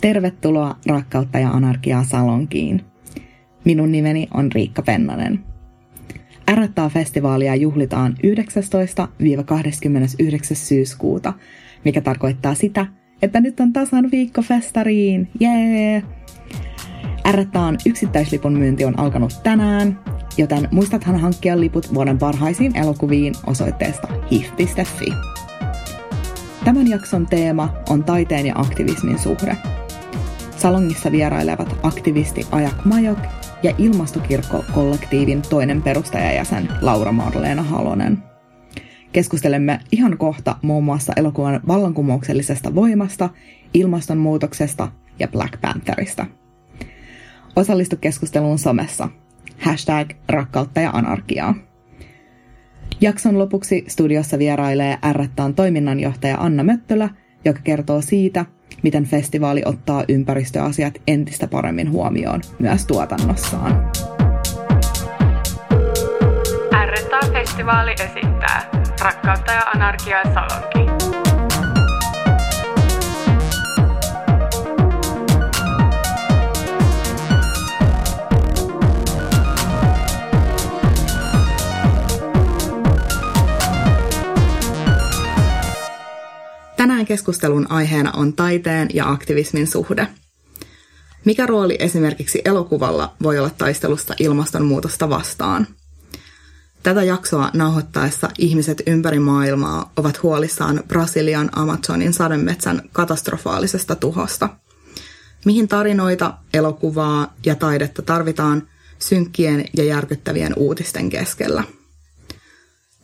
Tervetuloa Rakkautta ja anarkiaa Salonkiin. Minun nimeni on Riikka Pennanen. R-festivaalia juhlitaan 19-29. syyskuuta, mikä tarkoittaa sitä, että nyt on tasan viikko festariin. Jee! R-taan yksittäislipun myynti on alkanut tänään, joten muistathan hankkia liput vuoden parhaisiin elokuviin osoitteesta hif.fi. Tämän jakson teema on taiteen ja aktivismin suhde. Salongissa vierailevat aktivisti Ajak Majok ja Ilmastokirkko-kollektiivin toinen perustajajäsen Laura Marleena Halonen. Keskustelemme ihan kohta muun muassa elokuvan vallankumouksellisesta voimasta, ilmastonmuutoksesta ja Black Pantherista. Osallistu keskusteluun somessa. Hashtag rakkautta ja anarkiaa. Jakson lopuksi studiossa vierailee R-taan toiminnanjohtaja Anna Möttölä, joka kertoo siitä, miten festivaali ottaa ympäristöasiat entistä paremmin huomioon myös tuotannossaan. R-festivaali esittää Rakkautta ja anarkiaa Salonki. Tänään keskustelun aiheena on taiteen ja aktivismin suhde. Mikä rooli esimerkiksi elokuvalla voi olla taistelusta ilmastonmuutosta vastaan? Tätä jaksoa nauhoittaessa ihmiset ympäri maailmaa ovat huolissaan Brasilian Amazonin sademetsän katastrofaalisesta tuhosta. Mihin tarinoita, elokuvaa ja taidetta tarvitaan synkkien ja järkyttävien uutisten keskellä?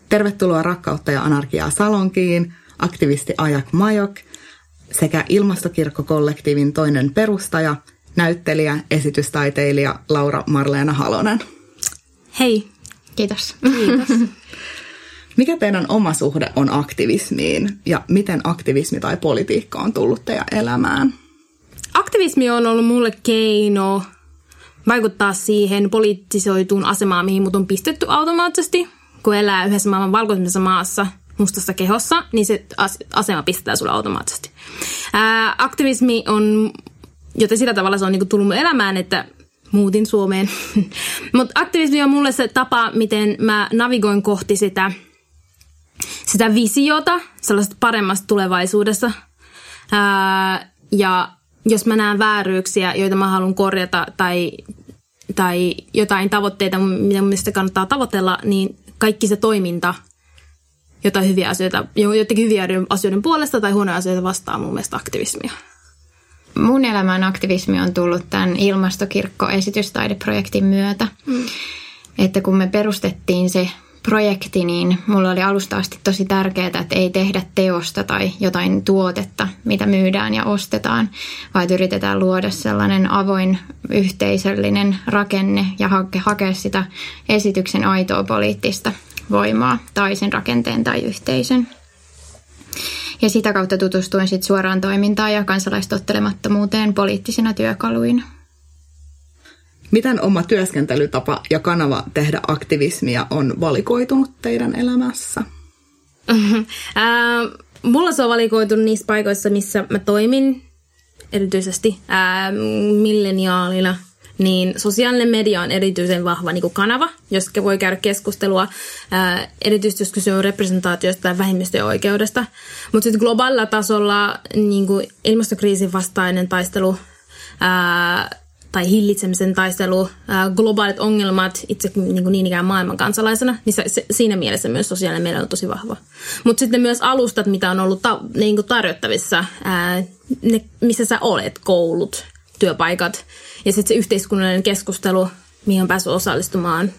Tervetuloa Rakkautta ja anarkiaa Salonkiin – aktivisti Ajak Majok sekä Ilmastokirkko-kollektiivin toinen perustaja, näyttelijä, esitystaiteilija Laura Marleena Halonen. Hei, kiitos. Kiitos. Mikä teidän oma suhde on aktivismiin ja miten aktivismi tai politiikka on tullut teidän elämään? Aktivismi on ollut mulle keino vaikuttaa siihen poliittisoituun asemaan, mihin mut on pistetty automaattisesti, kun elää yhdessä maailman valkoisemmassa maassa – mustassa kehossa, niin se asema pistetään sulle automaattisesti. Ää, aktivismi on, joten sillä tavalla se on niinku tullut mun elämään, että muutin Suomeen. Mutta aktivismi on mulle se tapa, miten mä navigoin kohti sitä, sitä visiota sellaisesta paremmasta tulevaisuudessa. Ää, ja jos mä näen vääryyksiä, joita mä haluan korjata tai, tai jotain tavoitteita, mitä mun mielestä kannattaa tavoitella, niin kaikki se toiminta – jotain hyviä asioita, jotenkin hyviä asioiden puolesta tai huonoja asioita vastaan mun mielestä aktivismia. Mun elämän aktivismi on tullut tämän ilmastokirkko-esitystaideprojektin myötä. Mm. Että kun me perustettiin se projekti, niin mulla oli alusta asti tosi tärkeää, että ei tehdä teosta tai jotain tuotetta, mitä myydään ja ostetaan, vaan yritetään luoda sellainen avoin yhteisöllinen rakenne ja hakea sitä esityksen aitoa poliittista voimaa tai sen rakenteen tai yhteisön. Ja sitä kautta tutustuin sit suoraan toimintaan ja kansalaistottelemattomuuteen poliittisina työkaluina. Miten oma työskentelytapa ja kanava tehdä aktivismia on valikoitunut teidän elämässä? mulla se on valikoitunut niissä paikoissa, missä mä toimin, erityisesti ää, milleniaalina – niin sosiaalinen media on erityisen vahva niin kuin kanava, josta voi käydä keskustelua, ää, erityisesti jos kyse on representaatiosta tai vähemmistöjen oikeudesta. Mutta sitten globaalilla tasolla niin kuin ilmastokriisin vastainen taistelu ää, tai hillitsemisen taistelu, ää, globaalit ongelmat itse niin, kuin niin ikään maailman kansalaisena, niin se, se, siinä mielessä myös sosiaalinen media on tosi vahva. Mutta sitten myös alustat, mitä on ollut ta, niin kuin tarjottavissa, ää, ne, missä sä olet, koulut, työpaikat, ja sitten se yhteiskunnallinen keskustelu, mihin on päässyt osallistumaan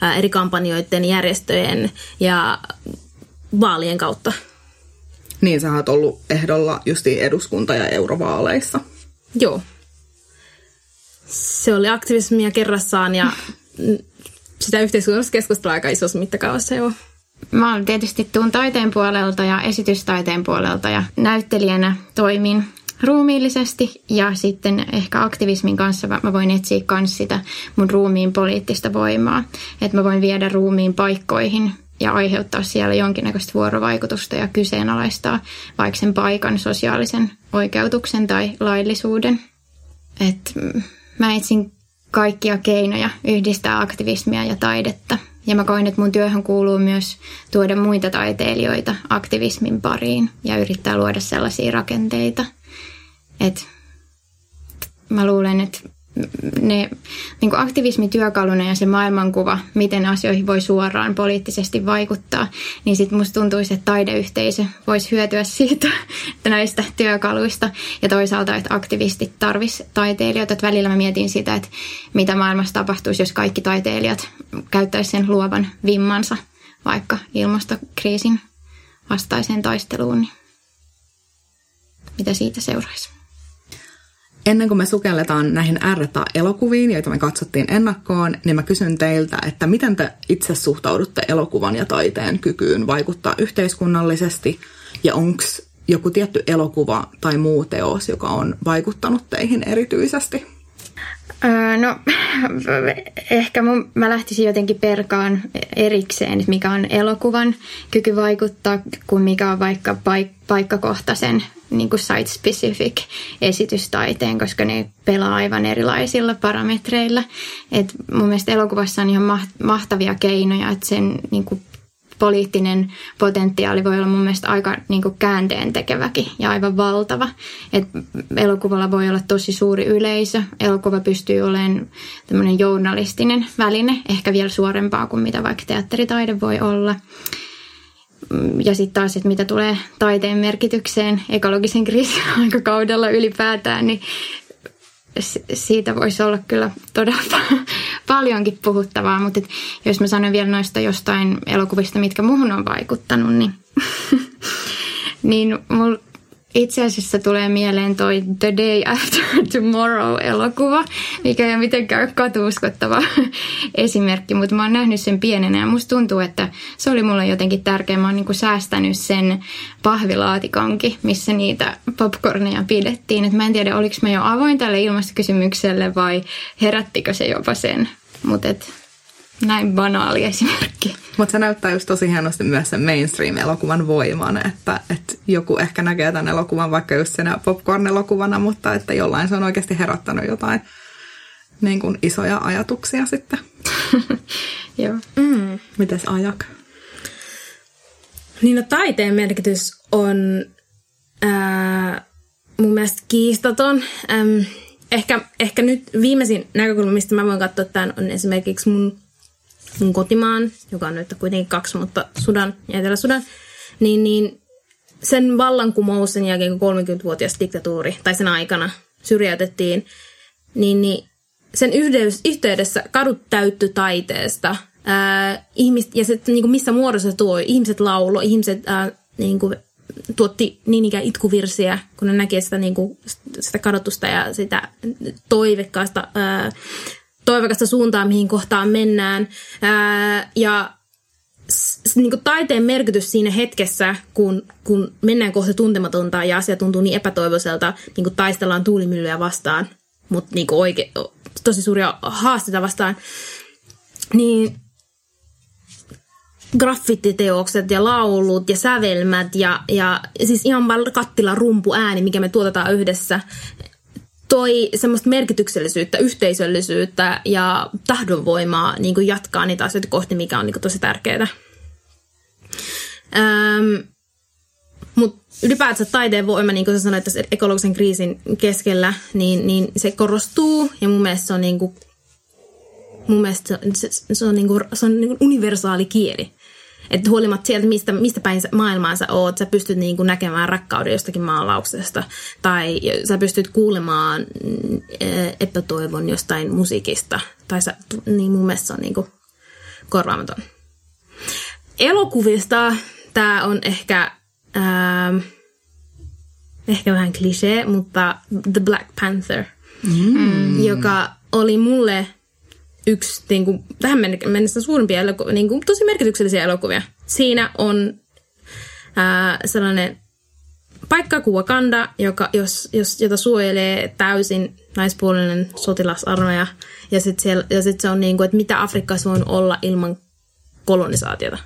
ää, eri kampanjoiden, järjestöjen ja vaalien kautta. Niin, sä oot ollut ehdolla justi eduskunta- ja eurovaaleissa. Joo. Se oli aktivismia kerrassaan ja sitä yhteiskunnallista keskustelua aika isossa mittakaavassa, joo. Mä olen tietysti tuun taiteen puolelta ja esitystaiteen puolelta ja näyttelijänä toimin ruumiillisesti ja sitten ehkä aktivismin kanssa mä voin etsiä myös sitä mun ruumiin poliittista voimaa. Että mä voin viedä ruumiin paikkoihin, ja aiheuttaa siellä jonkinnäköistä vuorovaikutusta ja kyseenalaistaa vaikka sen paikan sosiaalisen oikeutuksen tai laillisuuden. Et mä etsin kaikkia keinoja yhdistää aktivismia ja taidetta. Ja mä koin, että mun työhön kuuluu myös tuoda muita taiteilijoita aktivismin pariin ja yrittää luoda sellaisia rakenteita. Että mä luulen, että ne niin kuin aktivismityökaluna ja se maailmankuva, miten asioihin voi suoraan poliittisesti vaikuttaa, niin sitten musta tuntuisi, että taideyhteisö voisi hyötyä siitä näistä työkaluista. Ja toisaalta, että aktivistit tarvis taiteilijoita. Että välillä mä mietin sitä, että mitä maailmassa tapahtuisi, jos kaikki taiteilijat käyttäisivät sen luovan vimmansa vaikka ilmastokriisin vastaiseen taisteluun. Niin mitä siitä seuraisi? Ennen kuin me sukelletaan näihin R-elokuviin, joita me katsottiin ennakkoon, niin mä kysyn teiltä, että miten te itse suhtaudutte elokuvan ja taiteen kykyyn vaikuttaa yhteiskunnallisesti ja onko joku tietty elokuva tai muu teos, joka on vaikuttanut teihin erityisesti? Öö, no ehkä mun, mä lähtisin jotenkin perkaan erikseen, että mikä on elokuvan kyky vaikuttaa, kuin mikä on vaikka paik- paikkakohtaisen niin kuin site-specific esitystaiteen, koska ne pelaa aivan erilaisilla parametreilla. Et mun mielestä elokuvassa on ihan mahtavia keinoja, että sen niin kuin poliittinen potentiaali voi olla mun mielestä aika niin kuin käänteen tekeväkin ja aivan valtava. Et elokuvalla voi olla tosi suuri yleisö. Elokuva pystyy olemaan tämmöinen journalistinen väline, ehkä vielä suorempaa kuin mitä vaikka teatteritaide voi olla. Ja sitten taas, että mitä tulee taiteen merkitykseen ekologisen kriisin aikakaudella ylipäätään, niin siitä voisi olla kyllä todella paljonkin puhuttavaa, mutta jos mä sanon vielä noista jostain elokuvista, mitkä muuhun on vaikuttanut, niin, niin mulla itse asiassa tulee mieleen toi The Day After Tomorrow-elokuva, mikä ei ole mitenkään katuuskottava esimerkki, mutta mä oon nähnyt sen pienenä ja musta tuntuu, että se oli mulle jotenkin tärkeä. Mä oon niin säästänyt sen pahvilaatikonkin, missä niitä popcorneja pidettiin. Et mä en tiedä, oliko mä jo avoin tälle ilmastokysymykselle vai herättikö se jopa sen. Mutta näin banaali esimerkki. Mutta se näyttää just tosi hienosti myös sen mainstream-elokuvan voiman, että, että joku ehkä näkee tämän elokuvan vaikka just sen popcorn-elokuvana, mutta että jollain se on oikeasti herättänyt jotain niin kuin isoja ajatuksia sitten. Joo. Mm. Mites ajak? Niin no taiteen merkitys on ää, mun mielestä kiistaton. Ähm, ehkä, ehkä nyt viimeisin näkökulma, mistä mä voin katsoa tämän, on esimerkiksi mun mun kotimaan, joka on nyt kuitenkin kaksi, mutta Sudan ja Etelä-Sudan, niin, niin sen vallankumous sen jälkeen, kun 30-vuotias diktatuuri, tai sen aikana syrjäytettiin, niin, niin sen yhteydessä kadut täytty taiteesta. Ää, ihmiset, ja se, niin kuin missä muodossa tuo, ihmiset laulo, ihmiset ää, niin kuin, tuotti niin ikään itkuvirsiä, kun ne näkee sitä, niin kuin, sitä kadotusta ja sitä toivekkaasta ää, toivokasta suuntaa, mihin kohtaan mennään. Ää, ja s- niin kuin taiteen merkitys siinä hetkessä, kun, kun mennään kohta tuntematonta ja asia tuntuu niin epätoivoiselta, niin kuin taistellaan tuulimyllyjä vastaan, mutta niin oike, tosi suuria haasteita vastaan, niin graffititeokset ja laulut ja sävelmät ja, ja siis ihan vaan ääni, mikä me tuotetaan yhdessä, toi semmoista merkityksellisyyttä, yhteisöllisyyttä ja tahdonvoimaa niin kuin jatkaa niitä asioita kohti, mikä on niin kuin tosi tärkeää. Ähm, mutta ylipäätään taiteen voima, niin kuin sä sanoit tässä ekologisen kriisin keskellä, niin, niin se korostuu ja mun mielestä se on, niin kuin, mun mielestä se, se on, niin kuin, se on niin kuin universaali kieli. Että huolimatta sieltä, mistä, mistä päin maailmaa sä oot, sä pystyt niin kuin näkemään rakkauden jostakin maalauksesta. Tai sä pystyt kuulemaan mm, epätoivon jostain musiikista. Tai sä, niin mun mielestä se on niin kuin korvaamaton. Elokuvista tämä on ehkä, ää, ehkä vähän klisee, mutta The Black Panther, mm. joka oli mulle yksi niin kuin, tähän mennessä suurimpia elokuvia, niin kuin, tosi merkityksellisiä elokuvia. Siinä on ää, sellainen paikka kuin Wakanda, joka, jos, jos, jota suojelee täysin naispuolinen sotilasarmeija. Ja sitten sit se on niin kuin, että mitä Afrikassa voi olla ilman kolonisaatiota.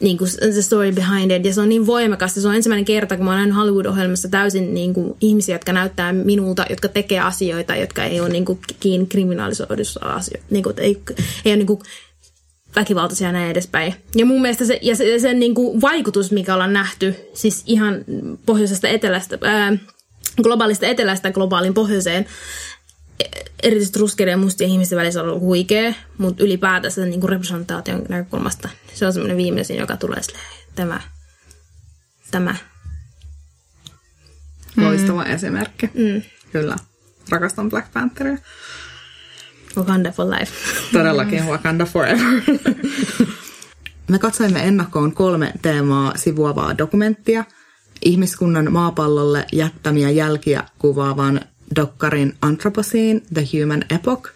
Niin kuin the story behind it, ja se on niin voimakas, se on ensimmäinen kerta, kun mä oon Hollywood-ohjelmassa täysin niin kuin, ihmisiä, jotka näyttää minulta, jotka tekee asioita, jotka ei ole niin kuin, kiinni kriminalisoidussa asioita, niin kuin, ei, ei ole niin kuin, väkivaltaisia ja näin edespäin. Ja mun mielestä se, ja se, sen niin kuin, vaikutus, mikä ollaan nähty, siis ihan pohjoisesta etelästä, ää, globaalista etelästä globaalin pohjoiseen, erityisesti ruskeiden ja mustien ihmisten välissä on ollut huikea, mutta ylipäätänsä niin kuin representaation näkökulmasta se on semmoinen viimeisin, joka tulee silleen, tämä, tämä. Loistava mm. esimerkki. Mm. Kyllä. Rakastan Black Pantheria. Wakanda for life. Todellakin Wakanda forever. Me katsoimme ennakkoon kolme teemaa sivuavaa dokumenttia. Ihmiskunnan maapallolle jättämiä jälkiä kuvaavan dokkarin Anthropocene, The Human Epoch,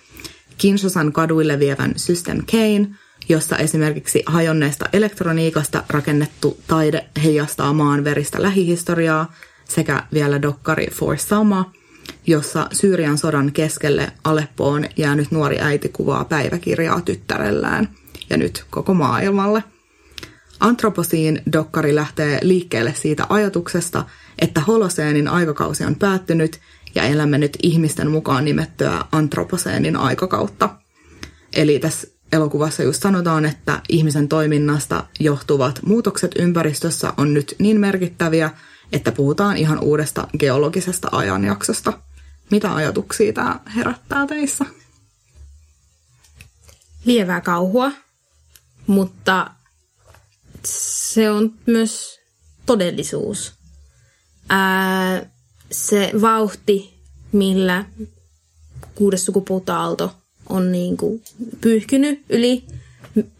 Kinshasan kaduille vievän System Kane, jossa esimerkiksi hajonneesta elektroniikasta rakennettu taide heijastaa maan veristä lähihistoriaa, sekä vielä dokkari For Sama, jossa Syyrian sodan keskelle Aleppoon jäänyt nuori äiti kuvaa päiväkirjaa tyttärellään ja nyt koko maailmalle. Antroposiin dokkari lähtee liikkeelle siitä ajatuksesta, että holoseenin aikakausi on päättynyt ja elämme nyt ihmisten mukaan nimettyä antroposeenin aikakautta. Eli tässä elokuvassa just sanotaan, että ihmisen toiminnasta johtuvat muutokset ympäristössä on nyt niin merkittäviä, että puhutaan ihan uudesta geologisesta ajanjaksosta. Mitä ajatuksia tämä herättää teissä? Lievää kauhua, mutta se on myös todellisuus. Ää, se vauhti, millä kuudes sukupuutaalto on niin kuin pyyhkynyt yli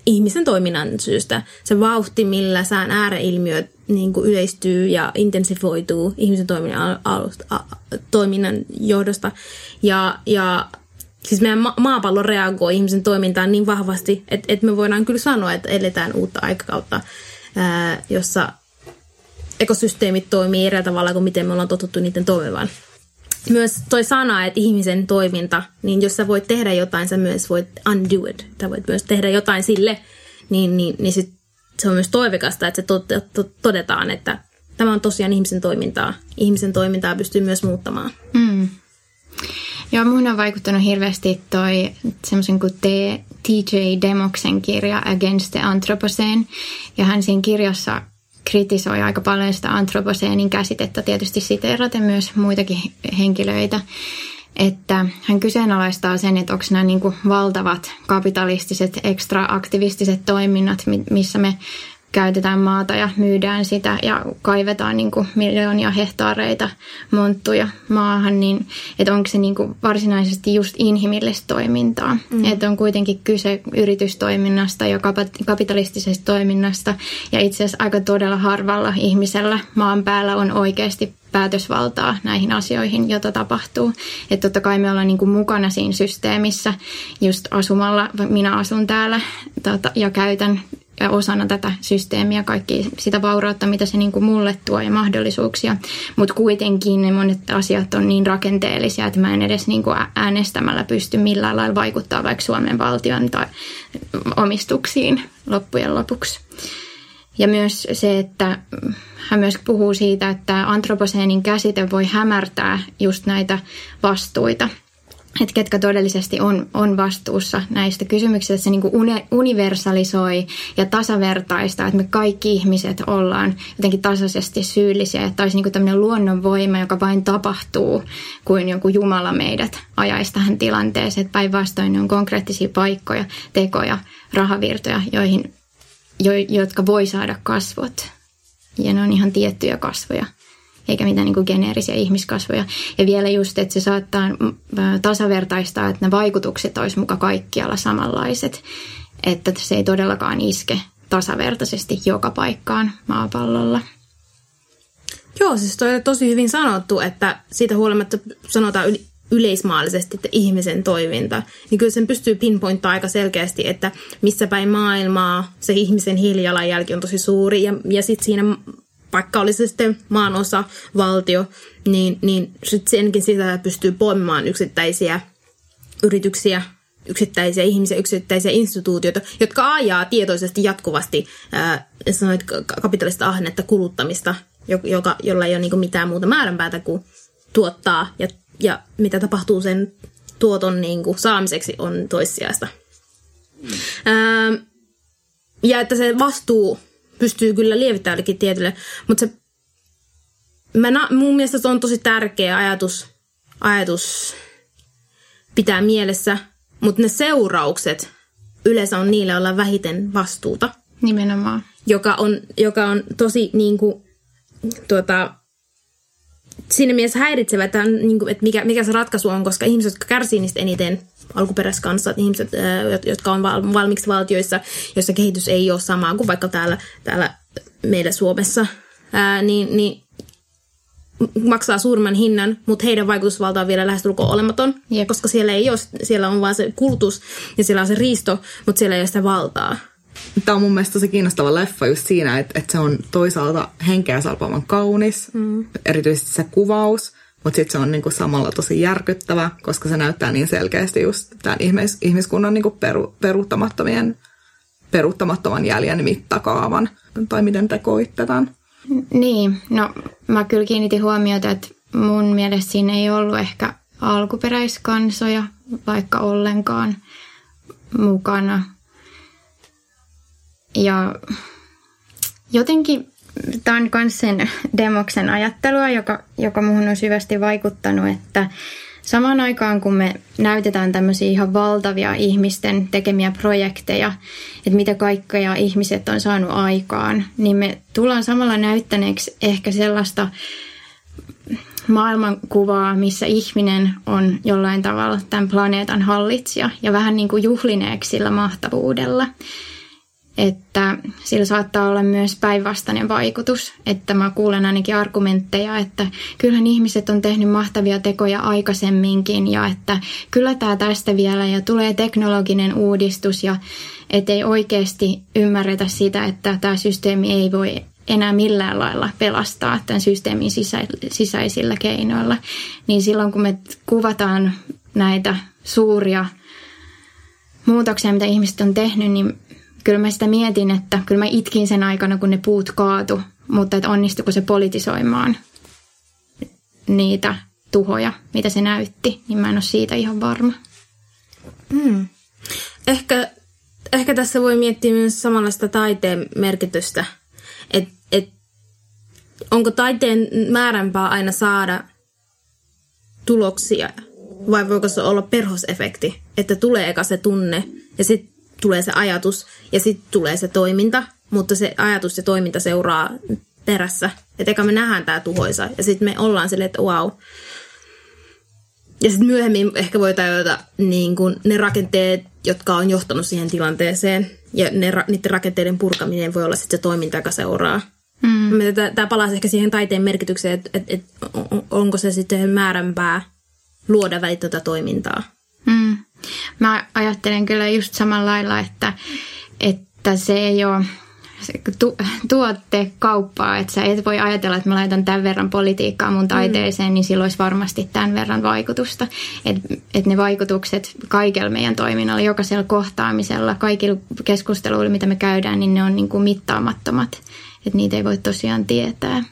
ihmisen toiminnan syystä. Se vauhti, millä sään ääreilmiöt niin kuin yleistyy ja intensivoituu ihmisen toiminnan, alusta, a, toiminnan johdosta. Ja, ja siis meidän ma- maapallo reagoi ihmisen toimintaan niin vahvasti, että, että me voidaan kyllä sanoa, että eletään uutta aikakautta, ää, jossa ekosysteemit toimii eri tavalla kuin miten me ollaan totuttu niiden toimivan myös toi sana, että ihmisen toiminta, niin jos sä voit tehdä jotain, sä myös voit undo it. Sä voit myös tehdä jotain sille, niin, niin, niin sit se on myös toivekasta, että se to, to, todetaan, että tämä on tosiaan ihmisen toimintaa. Ihmisen toimintaa pystyy myös muuttamaan. Mm. Joo, mun on vaikuttanut hirveästi toi semmoisen kuin T.J. Demoksen kirja Against the Anthropocene. Ja hän siinä kirjassa kritisoi aika paljon sitä antroposeenin käsitettä, tietysti siteeraten myös muitakin henkilöitä, että hän kyseenalaistaa sen, että onko nämä niin valtavat kapitalistiset, ekstra-aktivistiset toiminnat, missä me käytetään maata ja myydään sitä ja kaivetaan niin kuin miljoonia hehtaareita monttuja maahan, niin että onko se niin kuin varsinaisesti just inhimillistä toimintaa. Mm. Että on kuitenkin kyse yritystoiminnasta ja kapitalistisesta toiminnasta ja itse asiassa aika todella harvalla ihmisellä maan päällä on oikeasti päätösvaltaa näihin asioihin, joita tapahtuu. Että totta kai me ollaan niin kuin mukana siinä systeemissä just asumalla. Minä asun täällä tota, ja käytän ja osana tätä systeemiä kaikki sitä vaurautta, mitä se niin kuin mulle tuo ja mahdollisuuksia. Mutta kuitenkin ne monet asiat on niin rakenteellisia, että mä en edes niin kuin äänestämällä pysty millään lailla vaikuttaa vaikka Suomen valtion tai omistuksiin loppujen lopuksi. Ja myös se, että hän myös puhuu siitä, että antroposeenin käsite voi hämärtää just näitä vastuita – että ketkä todellisesti on, on vastuussa näistä kysymyksistä. Se niin kuin universalisoi ja tasavertaista, että me kaikki ihmiset ollaan jotenkin tasaisesti syyllisiä. Että olisi niin tämmöinen luonnonvoima, joka vain tapahtuu, kuin joku Jumala meidät ajaisi tähän tilanteeseen. Että päinvastoin ne on konkreettisia paikkoja, tekoja, rahavirtoja, joihin, jo, jotka voi saada kasvot. Ja ne on ihan tiettyjä kasvoja eikä mitään niin kuin geneerisiä ihmiskasvoja. Ja vielä just, että se saattaa tasavertaistaa, että ne vaikutukset olisi muka kaikkialla samanlaiset, että se ei todellakaan iske tasavertaisesti joka paikkaan maapallolla. Joo, siis toi on tosi hyvin sanottu, että siitä huolimatta sanotaan yleismaallisesti, että ihmisen toiminta, niin kyllä sen pystyy pinpointaa aika selkeästi, että missä päin maailmaa se ihmisen hiilijalanjälki on tosi suuri. Ja, ja sitten siinä vaikka olisi se sitten maanosa, valtio, niin, niin sitten senkin sisällä pystyy poimimaan yksittäisiä yrityksiä, yksittäisiä ihmisiä, yksittäisiä instituutioita, jotka ajaa tietoisesti jatkuvasti ää, sanoit, kapitalista ahennetta kuluttamista, joka, jolla ei ole niin mitään muuta määränpäätä kuin tuottaa ja, ja mitä tapahtuu sen tuoton niin kuin, saamiseksi on toissijaista. Ää, ja että se vastuu pystyy kyllä lievittämään jollekin tietylle, mutta se, mä, mun mielestä se on tosi tärkeä ajatus, ajatus pitää mielessä, mutta ne seuraukset yleensä on niille olla vähiten vastuuta. Nimenomaan. Joka on, joka on tosi niin kuin, tuota, siinä mielessä häiritsevä, että, niin kuin, että mikä, mikä se ratkaisu on, koska ihmiset, jotka kärsii niistä eniten, alkuperäiskanssa, ihmiset, jotka on valmiiksi valtioissa, joissa kehitys ei ole samaa kuin vaikka täällä, täällä meillä Suomessa, ää, niin, niin maksaa suurimman hinnan, mutta heidän vaikutusvalta on vielä lähestulkoon olematon, Jep. koska siellä ei ole, siellä on vain se kulutus ja siellä on se riisto, mutta siellä ei ole sitä valtaa. Tämä on mun mielestä tosi kiinnostava leffa just siinä, että, että se on toisaalta henkeä salpaavan kaunis, mm. erityisesti se kuvaus, mutta sitten se on niinku samalla tosi järkyttävä, koska se näyttää niin selkeästi just tämän ihmis, ihmiskunnan niinku peru, peruuttamattomien, peruuttamattoman jäljen mittakaavan, tai miten te koittetaan. Niin, no mä kyllä kiinnitin huomiota, että mun mielestä siinä ei ollut ehkä alkuperäiskansoja vaikka ollenkaan mukana. Ja jotenkin tämä on myös sen Demoksen ajattelua, joka, joka muuhun on syvästi vaikuttanut, että samaan aikaan kun me näytetään tämmöisiä ihan valtavia ihmisten tekemiä projekteja, että mitä kaikkea ihmiset on saanut aikaan, niin me tullaan samalla näyttäneeksi ehkä sellaista maailmankuvaa, missä ihminen on jollain tavalla tämän planeetan hallitsija ja vähän niin kuin juhlineeksi sillä mahtavuudella että sillä saattaa olla myös päinvastainen vaikutus. Että mä kuulen ainakin argumentteja, että kyllähän ihmiset on tehnyt mahtavia tekoja aikaisemminkin ja että kyllä tämä tästä vielä ja tulee teknologinen uudistus ja ettei oikeasti ymmärretä sitä, että tämä systeemi ei voi enää millään lailla pelastaa tämän systeemin sisä, sisäisillä keinoilla. Niin silloin kun me kuvataan näitä suuria muutoksia, mitä ihmiset on tehnyt, niin kyllä mä sitä mietin, että kyllä mä itkin sen aikana, kun ne puut kaatu, mutta että onnistuiko se politisoimaan niitä tuhoja, mitä se näytti, niin mä en ole siitä ihan varma. Hmm. Ehkä, ehkä tässä voi miettiä myös samanlaista taiteen merkitystä, että et, onko taiteen määränpää aina saada tuloksia vai voiko se olla perhosefekti, että tulee eka se tunne ja sitten tulee se ajatus ja sitten tulee se toiminta, mutta se ajatus ja toiminta seuraa perässä. Että eka me nähdään tämä tuhoisa ja sitten me ollaan silleen, että wow. Ja sitten myöhemmin ehkä voi tajuta niin kun ne rakenteet, jotka on johtanut siihen tilanteeseen ja ne, niiden rakenteiden purkaminen voi olla sitten se toiminta, joka seuraa. Mm. Tämä palaa ehkä siihen taiteen merkitykseen, että et, et, onko se sitten määränpää luoda välitöntä toimintaa. Mm. Mä ajattelen kyllä just samalla lailla, että, että se ei ole tu- tuotte kauppaa, että sä et voi ajatella, että mä laitan tämän verran politiikkaa mun taiteeseen, mm. niin silloin olisi varmasti tämän verran vaikutusta. Että et ne vaikutukset kaikella meidän toiminnalla, jokaisella kohtaamisella, kaikilla keskusteluilla, mitä me käydään, niin ne on niin kuin mittaamattomat. Että niitä ei voi tosiaan tietää.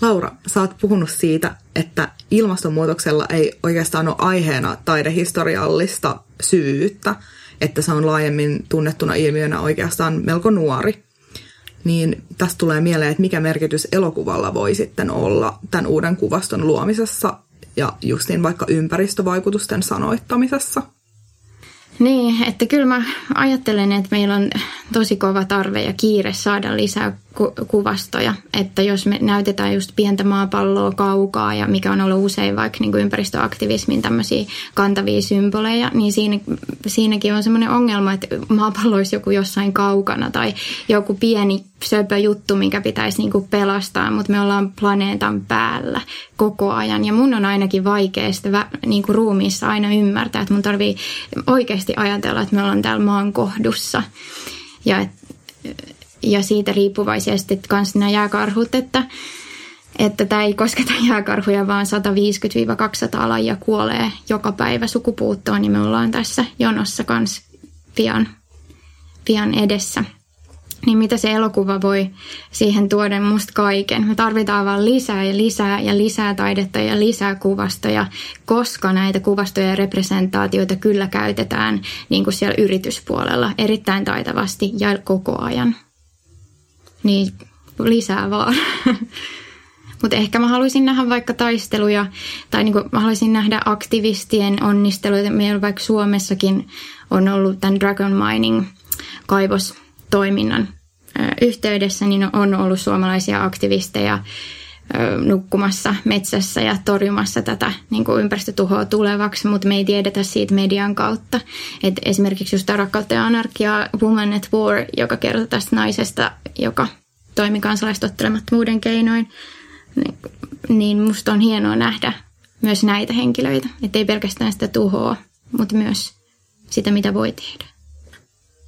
Laura, sä oot puhunut siitä, että ilmastonmuutoksella ei oikeastaan ole aiheena taidehistoriallista syvyyttä, että se on laajemmin tunnettuna ilmiönä oikeastaan melko nuori. Niin tästä tulee mieleen, että mikä merkitys elokuvalla voi sitten olla tämän uuden kuvaston luomisessa ja justiin vaikka ympäristövaikutusten sanoittamisessa – niin, että kyllä mä ajattelen, että meillä on tosi kova tarve ja kiire saada lisää ku- kuvastoja. Että jos me näytetään just pientä maapalloa kaukaa ja mikä on ollut usein vaikka niin kuin ympäristöaktivismin tämmöisiä kantavia symboleja, niin siinä, siinäkin on semmoinen ongelma, että maapallo olisi joku jossain kaukana tai joku pieni söpö juttu, minkä pitäisi niin kuin pelastaa, mutta me ollaan planeetan päällä koko ajan. Ja mun on ainakin vaikea sitä niin kuin ruumiissa aina ymmärtää, että mun tarvii oikeasti ajatella, että me ollaan täällä maan kohdussa. Ja, ja siitä riippuvaisesti kanssa nämä jääkarhut, että että tämä ei kosketa jääkarhuja, vaan 150-200 lajia kuolee joka päivä sukupuuttoon, niin me ollaan tässä jonossa kanssa pian, pian edessä. Niin mitä se elokuva voi siihen tuoda musta kaiken. Me tarvitaan vaan lisää ja lisää ja lisää taidetta ja lisää kuvastoja, koska näitä kuvastoja ja representaatioita kyllä käytetään niin kuin siellä yrityspuolella erittäin taitavasti ja koko ajan. Niin lisää vaan. Mutta ehkä mä haluaisin nähdä vaikka taisteluja, tai niin mä haluaisin nähdä aktivistien onnisteluita. Meillä vaikka Suomessakin on ollut tämän Dragon Mining kaivostoiminnan yhteydessä, niin on ollut suomalaisia aktivisteja nukkumassa metsässä ja torjumassa tätä niin kuin ympäristötuhoa tulevaksi, mutta me ei tiedetä siitä median kautta. Et esimerkiksi just Rakkautta ja anarkia, Woman at War, joka kertoo tästä naisesta, joka toimi kansalaistottelemattomuuden keinoin, niin, niin musta on hienoa nähdä myös näitä henkilöitä. Että ei pelkästään sitä tuhoa, mutta myös sitä, mitä voi tehdä.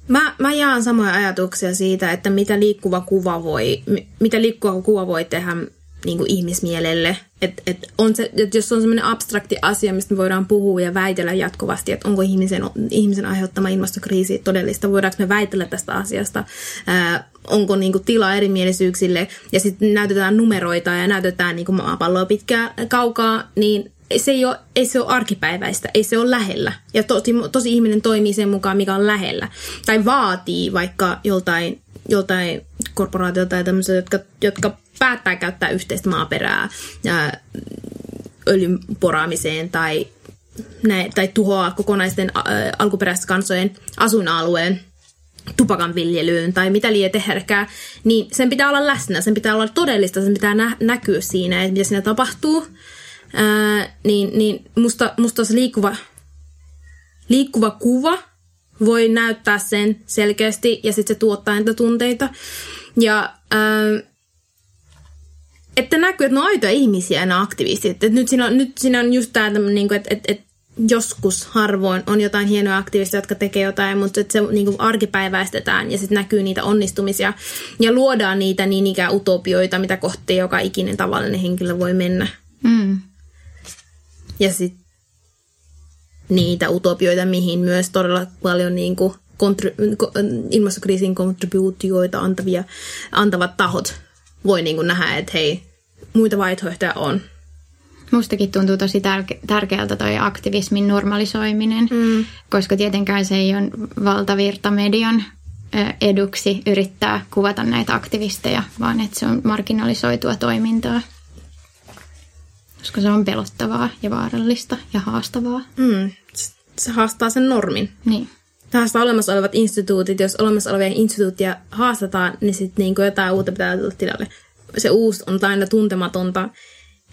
Mä, mä jaan samoja ajatuksia siitä, että mitä liikkuva kuva voi, mitä liikkuva kuva voi tehdä niin kuin ihmismielelle. Et, et on se, et jos on semmoinen abstrakti asia, mistä me voidaan puhua ja väitellä jatkuvasti, että onko ihmisen, ihmisen aiheuttama ilmastokriisi todellista, voidaanko me väitellä tästä asiasta, ää, onko niin kuin tilaa erimielisyyksille, ja sitten näytetään numeroita ja näytetään niin kuin maapalloa pitkää kaukaa, niin se ei, ole, ei se ole arkipäiväistä, ei se ole lähellä. Ja tosi, tosi ihminen toimii sen mukaan, mikä on lähellä. Tai vaatii vaikka joltain, joltain korporaatiota tai tämmöisiä, jotka, jotka päättää käyttää yhteistä maaperää ää, öljyn poraamiseen tai, näin, tai tuhoaa kokonaisten ää, alkuperäiskansojen asuinalueen tupakan viljelyyn tai mitä liian tehdäkään, niin sen pitää olla läsnä, sen pitää olla todellista, sen pitää nä- näkyä siinä, että mitä siinä tapahtuu. Ää, niin, niin musta, musta se liikkuva, liikkuva kuva voi näyttää sen selkeästi ja sitten se tuottaa niitä tunteita. Ja ää, että näkyy, että ne on aitoja ihmisiä nämä aktivistit. Että nyt siinä on, nyt siinä on just tämä, niin että, että, että joskus harvoin on jotain hienoja aktivisteja, jotka tekee jotain, mutta että se niin kuin arkipäiväistetään ja sitten näkyy niitä onnistumisia ja luodaan niitä niin ikään utopioita, mitä kohti joka ikinen tavallinen henkilö voi mennä. Mm. Ja sitten niitä utopioita, mihin myös todella paljon niin kuin kontri- ilmastokriisin kontribuutioita antavia, antavat tahot voi niin kuin nähdä, että hei, muita vaihtoehtoja on. Mustakin tuntuu tosi tärke- tärkeältä toi aktivismin normalisoiminen, mm. koska tietenkään se ei ole valtavirta median eduksi yrittää kuvata näitä aktivisteja, vaan että se on marginalisoitua toimintaa. Koska se on pelottavaa ja vaarallista ja haastavaa. Mm. Se haastaa sen normin. Niin. Tästä olemassa olevat instituutit, jos olemassa olevia instituuttia haastataan, niin sitten niin jotain uutta pitää tulla tilalle. Se uusi on aina tuntematonta.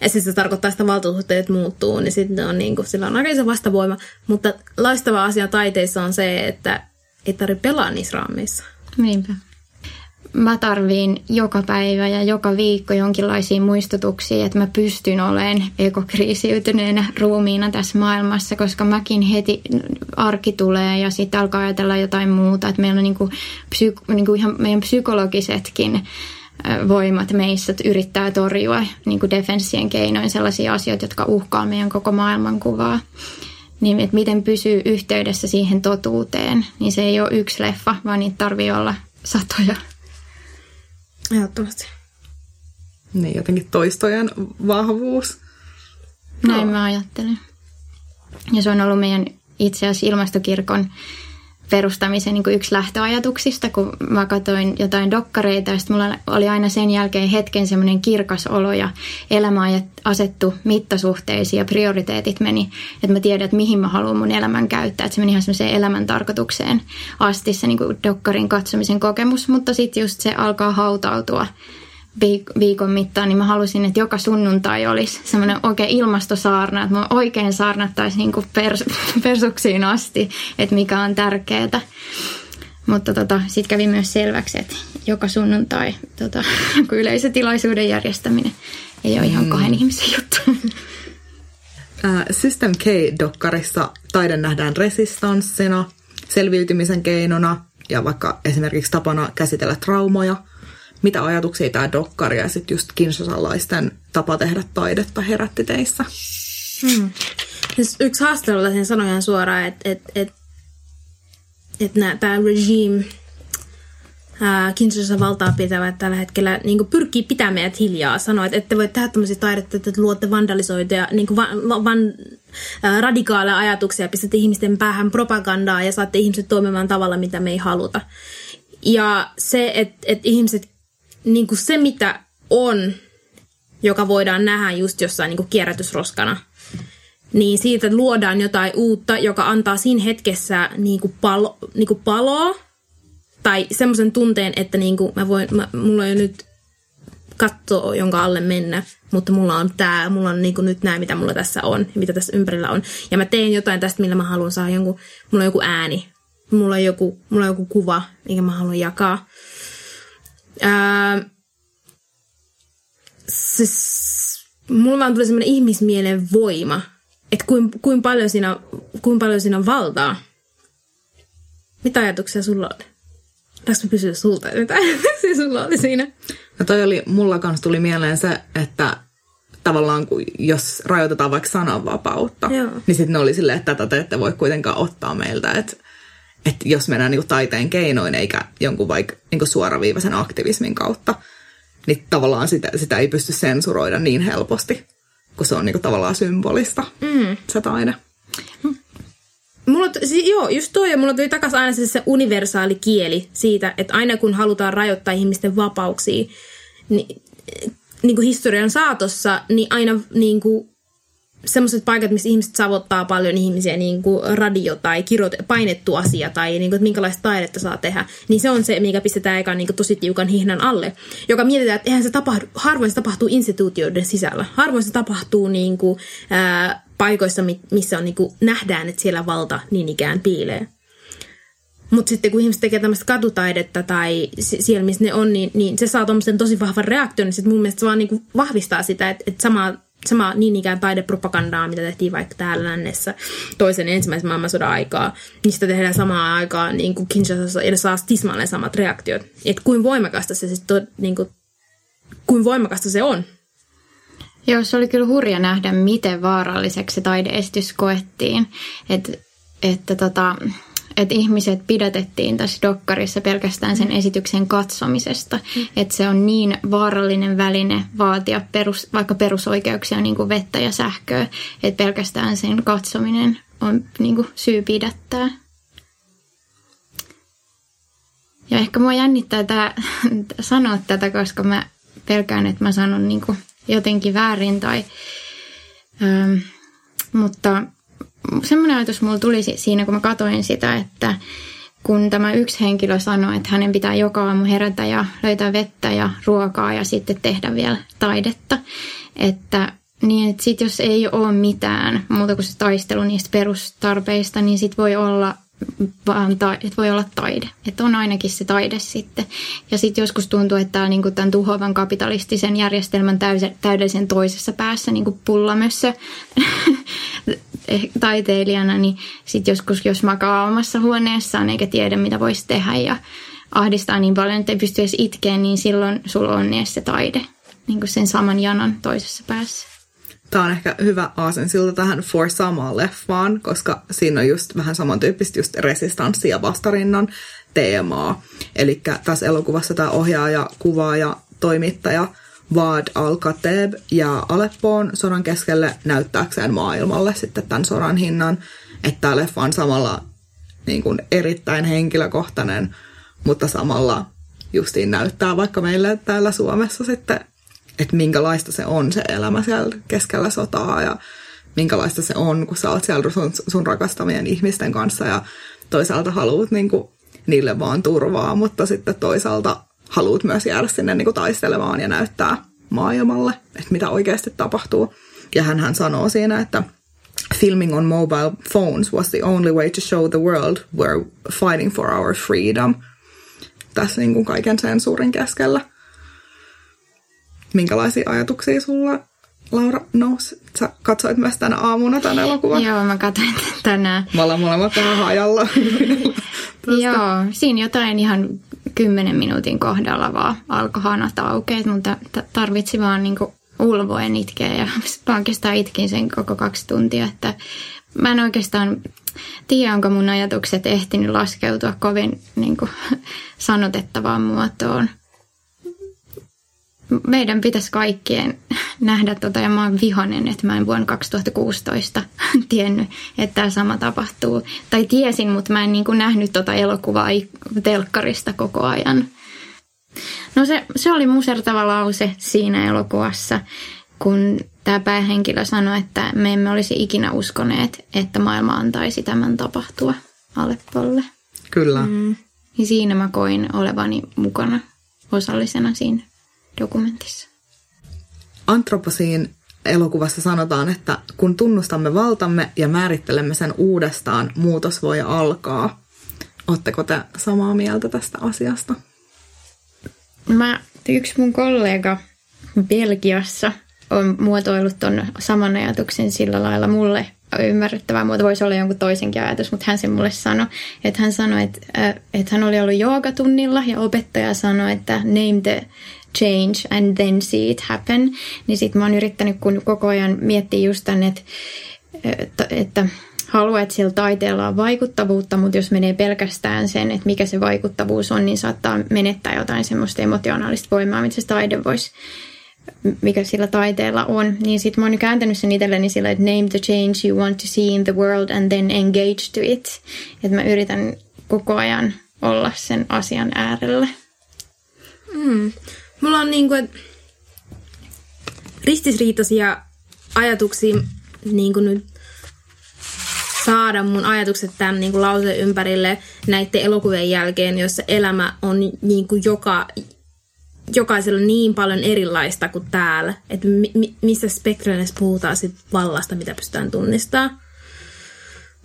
Ja sitten se tarkoittaa sitä valtuusuhteet muuttuu, niin sitten on niin kuin, sillä on aika iso vastavoima. Mutta loistava asia taiteissa on se, että ei tarvitse pelaa niissä raameissa. Niinpä mä tarviin joka päivä ja joka viikko jonkinlaisia muistutuksia, että mä pystyn olemaan ekokriisiytyneenä ruumiina tässä maailmassa, koska mäkin heti arki tulee ja sitten alkaa ajatella jotain muuta. Että meillä on niinku psyk- niinku ihan meidän psykologisetkin voimat meissä yrittää torjua niin kuin defenssien keinoin sellaisia asioita, jotka uhkaa meidän koko maailmankuvaa. Niin, että miten pysyy yhteydessä siihen totuuteen, niin se ei ole yksi leffa, vaan niitä tarvii olla satoja. Ehdottomasti. Niin, jotenkin toistojen vahvuus. Näin no. mä ajattelen. Ja se on ollut meidän itse asiassa ilmastokirkon perustamisen niin kuin yksi lähtöajatuksista, kun mä katsoin jotain dokkareita ja sitten mulla oli aina sen jälkeen hetken semmoinen kirkas olo ja elämä asettu mittasuhteisiin ja prioriteetit meni, että mä tiedän, että mihin mä haluan mun elämän käyttää, että se meni ihan semmoiseen elämän tarkoitukseen asti se niin kuin dokkarin katsomisen kokemus, mutta sitten just se alkaa hautautua viikon mittaan, niin mä halusin, että joka sunnuntai olisi semmoinen oikein ilmastosaarna, että mä oikein saarnattaisiin niin kuin pers- persuksiin asti, että mikä on tärkeää. Mutta tota, sitten kävi myös selväksi, että joka sunnuntai tota, kun yleisötilaisuuden järjestäminen ei ole ihan mm. kahden ihmisen juttu. System K-dokkarissa taide nähdään resistanssina, selviytymisen keinona ja vaikka esimerkiksi tapana käsitellä traumoja – mitä ajatuksia tämä dokkari ja sitten just kinsasalaisten tapa tehdä taidetta herätti teissä? Hmm. Siis yksi haastattelu sen sanoi ihan suoraan, että et, et, et tämä regime, Kinshasa valtaa pitävät tällä hetkellä niin pyrkii pitämään meidät hiljaa. Sanoo, että ette voi tehdä tämmöisiä taidetta, että luotte vandalisoita ja niin van, van, radikaaleja ajatuksia, pistätte ihmisten päähän propagandaa ja saatte ihmiset toimimaan tavalla, mitä me ei haluta. Ja se, että, että ihmiset, niin kuin se mitä on, joka voidaan nähdä just jossain niin kuin kierrätysroskana, niin siitä luodaan jotain uutta, joka antaa siinä hetkessä niin kuin palo, niin kuin paloa tai semmoisen tunteen, että niin kuin mä voin, mä, mulla on nyt katto, jonka alle mennä, mutta mulla on tää, mulla on niin kuin nyt nämä, mitä mulla tässä on, mitä tässä ympärillä on. Ja mä teen jotain tästä, millä mä haluan saada jonkun, mulla on joku ääni, mulla on joku, mulla on joku kuva, minkä mä haluan jakaa. Ää, siis, mulla vaan tuli semmoinen ihmismielen voima, että kuin, kuin, paljon siinä, kuin paljon siinä on valtaa. Mitä ajatuksia sulla oli? Tässä pysyä sulta, mitä ajatuksia sulla oli siinä? No toi oli, mulla kanssa tuli mieleen se, että tavallaan jos rajoitetaan vaikka sananvapautta, Joo. niin sitten ne oli silleen, että tätä te ette voi kuitenkaan ottaa meiltä, että että jos mennään niin taiteen keinoin eikä jonkun vaikka niin suoraviivaisen aktivismin kautta, niin tavallaan sitä, sitä ei pysty sensuroida niin helposti, kun se on niin tavallaan symbolista, mm. se taide. Mulla, siis, joo, just toi, ja mulla tuli takaisin aina se, se universaali kieli siitä, että aina kun halutaan rajoittaa ihmisten vapauksia, niin, niin kuin historian saatossa, niin aina niin kuin semmoiset paikat, missä ihmiset savottaa paljon ihmisiä, niin kuin radio tai kirjoit, painettu asia tai niin kuin, että minkälaista taidetta saa tehdä, niin se on se, mikä pistetään eka niin kuin, tosi tiukan hihnan alle, joka mietitään, että eihän se tapahdu, harvoin se tapahtuu instituutioiden sisällä. Harvoin se tapahtuu niin kuin, ää, paikoissa, missä on, niin kuin, nähdään, että siellä valta niin ikään piilee. Mutta sitten kun ihmiset tekee tämmöistä katutaidetta tai siellä, missä ne on, niin, niin se saa tuommoisen tosi vahvan reaktion, niin sitten mun mielestä se vaan niin kuin vahvistaa sitä, että, että samaa sama niin ikään taidepropagandaa, mitä tehtiin vaikka täällä lännessä toisen ensimmäisen maailmansodan aikaa, sitä tehdään samaan aikaan niin kuin Kinshasassa, ja saa tismalleen samat reaktiot. Että kuin voimakasta se sitten, niin kuin, kuin voimakasta se on. Joo, se oli kyllä hurja nähdä, miten vaaralliseksi se taideesitys koettiin. Et, että tota, että ihmiset pidätettiin tässä dokkarissa pelkästään sen esityksen katsomisesta. Mm. Että se on niin vaarallinen väline vaatia perus, vaikka perusoikeuksia niin kuin vettä ja sähköä, että pelkästään sen katsominen on niin kuin syy pidättää. Ja ehkä mua jännittää tää, sanoa tätä, koska mä pelkään, että mä sanon niin kuin jotenkin väärin tai... Ähm, mutta semmoinen ajatus mulla tuli siinä, kun mä katoin sitä, että kun tämä yksi henkilö sanoi, että hänen pitää joka aamu herätä ja löytää vettä ja ruokaa ja sitten tehdä vielä taidetta, että niin, että sit jos ei ole mitään muuta kuin se taistelu niistä perustarpeista, niin sit voi olla vaan ta- että voi olla taide. Että on ainakin se taide sitten. Ja sitten joskus tuntuu, että tämä niinku tämän tuhoavan kapitalistisen järjestelmän täyse- täydellisen toisessa päässä niinku pullamössä taiteilijana, niin sitten joskus jos makaa omassa huoneessaan eikä tiedä mitä voisi tehdä ja ahdistaa niin paljon, että ei pysty edes itkeen, niin silloin sulla on edes se taide niin kuin sen saman janan toisessa päässä. Tämä on ehkä hyvä aasensilta tähän For Samaa leffaan, koska siinä on just vähän samantyyppistä just resistanssi ja vastarinnan teemaa. Eli tässä elokuvassa tämä ohjaaja, kuvaaja, toimittaja Vaad al-Kateb ja Aleppoon sodan keskelle näyttääkseen maailmalle sitten tämän sodan hinnan. Että tämä leffa on samalla niin kuin erittäin henkilökohtainen, mutta samalla justiin näyttää vaikka meille täällä Suomessa sitten että minkälaista se on se elämä siellä keskellä sotaa ja minkälaista se on, kun sä oot siellä sun, sun rakastamien ihmisten kanssa ja toisaalta haluat niin kuin, niille vaan turvaa, mutta sitten toisaalta haluat myös jäädä sinne niin kuin, taistelemaan ja näyttää maailmalle, että mitä oikeasti tapahtuu. Ja hän, hän sanoo siinä, että filming on mobile phones was the only way to show the world we're fighting for our freedom. Tässä niin kuin kaiken sensuurin keskellä. Minkälaisia ajatuksia sulla, Laura, nousi? Sä katsoit myös tänä aamuna tämän elokuvan. Joo, mä katsoin tänään. Me ollaan molemmat vähän hajalla. Joo, siinä jotain ihan kymmenen minuutin kohdalla vaan alkoi hanat aukeet, mutta tarvitsi vaan niinku ulvoen itkeä ja oikeastaan itkin sen koko kaksi tuntia, että mä en oikeastaan tiedä, onko mun ajatukset ehtinyt laskeutua kovin niin kuin, sanotettavaan muotoon. Meidän pitäisi kaikkien nähdä tota, ja mä oon vihanen, että mä en vuonna 2016 tiennyt, että tämä sama tapahtuu. Tai tiesin, mutta mä en niin kuin, nähnyt tota elokuvaa telkkarista koko ajan. No se, se oli musertava lause siinä elokuvassa, kun tämä päähenkilö sanoi, että me emme olisi ikinä uskoneet, että maailma antaisi tämän tapahtua Aleppolle. Kyllä. Mm. Ja siinä mä koin olevani mukana osallisena siinä dokumentissa. Antroposiin elokuvassa sanotaan, että kun tunnustamme valtamme ja määrittelemme sen uudestaan, muutos voi alkaa. Oletteko te samaa mieltä tästä asiasta? Mä, yksi mun kollega Belgiassa on muotoillut ton saman ajatuksen sillä lailla mulle ymmärrettävää muuta voisi olla jonkun toisenkin ajatus, mutta hän sen mulle sanoi, että hän sanoi, että, äh, että hän oli ollut joogatunnilla ja opettaja sanoi, että name the change and then see it happen, niin sitten mä oon yrittänyt kun koko ajan miettiä just tänne, että, että, että haluaa, että sillä taiteella on vaikuttavuutta, mutta jos menee pelkästään sen, että mikä se vaikuttavuus on, niin saattaa menettää jotain semmoista emotionaalista voimaa, mitä se taide voisi mikä sillä taiteella on, niin sitten mä oon kääntänyt sen itselleni sillä, että name the change you want to see in the world and then engage to it. Että mä yritän koko ajan olla sen asian äärellä. Mm. Mulla on niinku, ristisriitaisia ajatuksia niinku nyt saada mun ajatukset tämän niin kuin lauseen ympärille näiden elokuvien jälkeen, jossa elämä on niin kuin joka, jokaisella niin paljon erilaista kuin täällä. Että mi, missä spektreissa puhutaan sit vallasta, mitä pystytään tunnistamaan.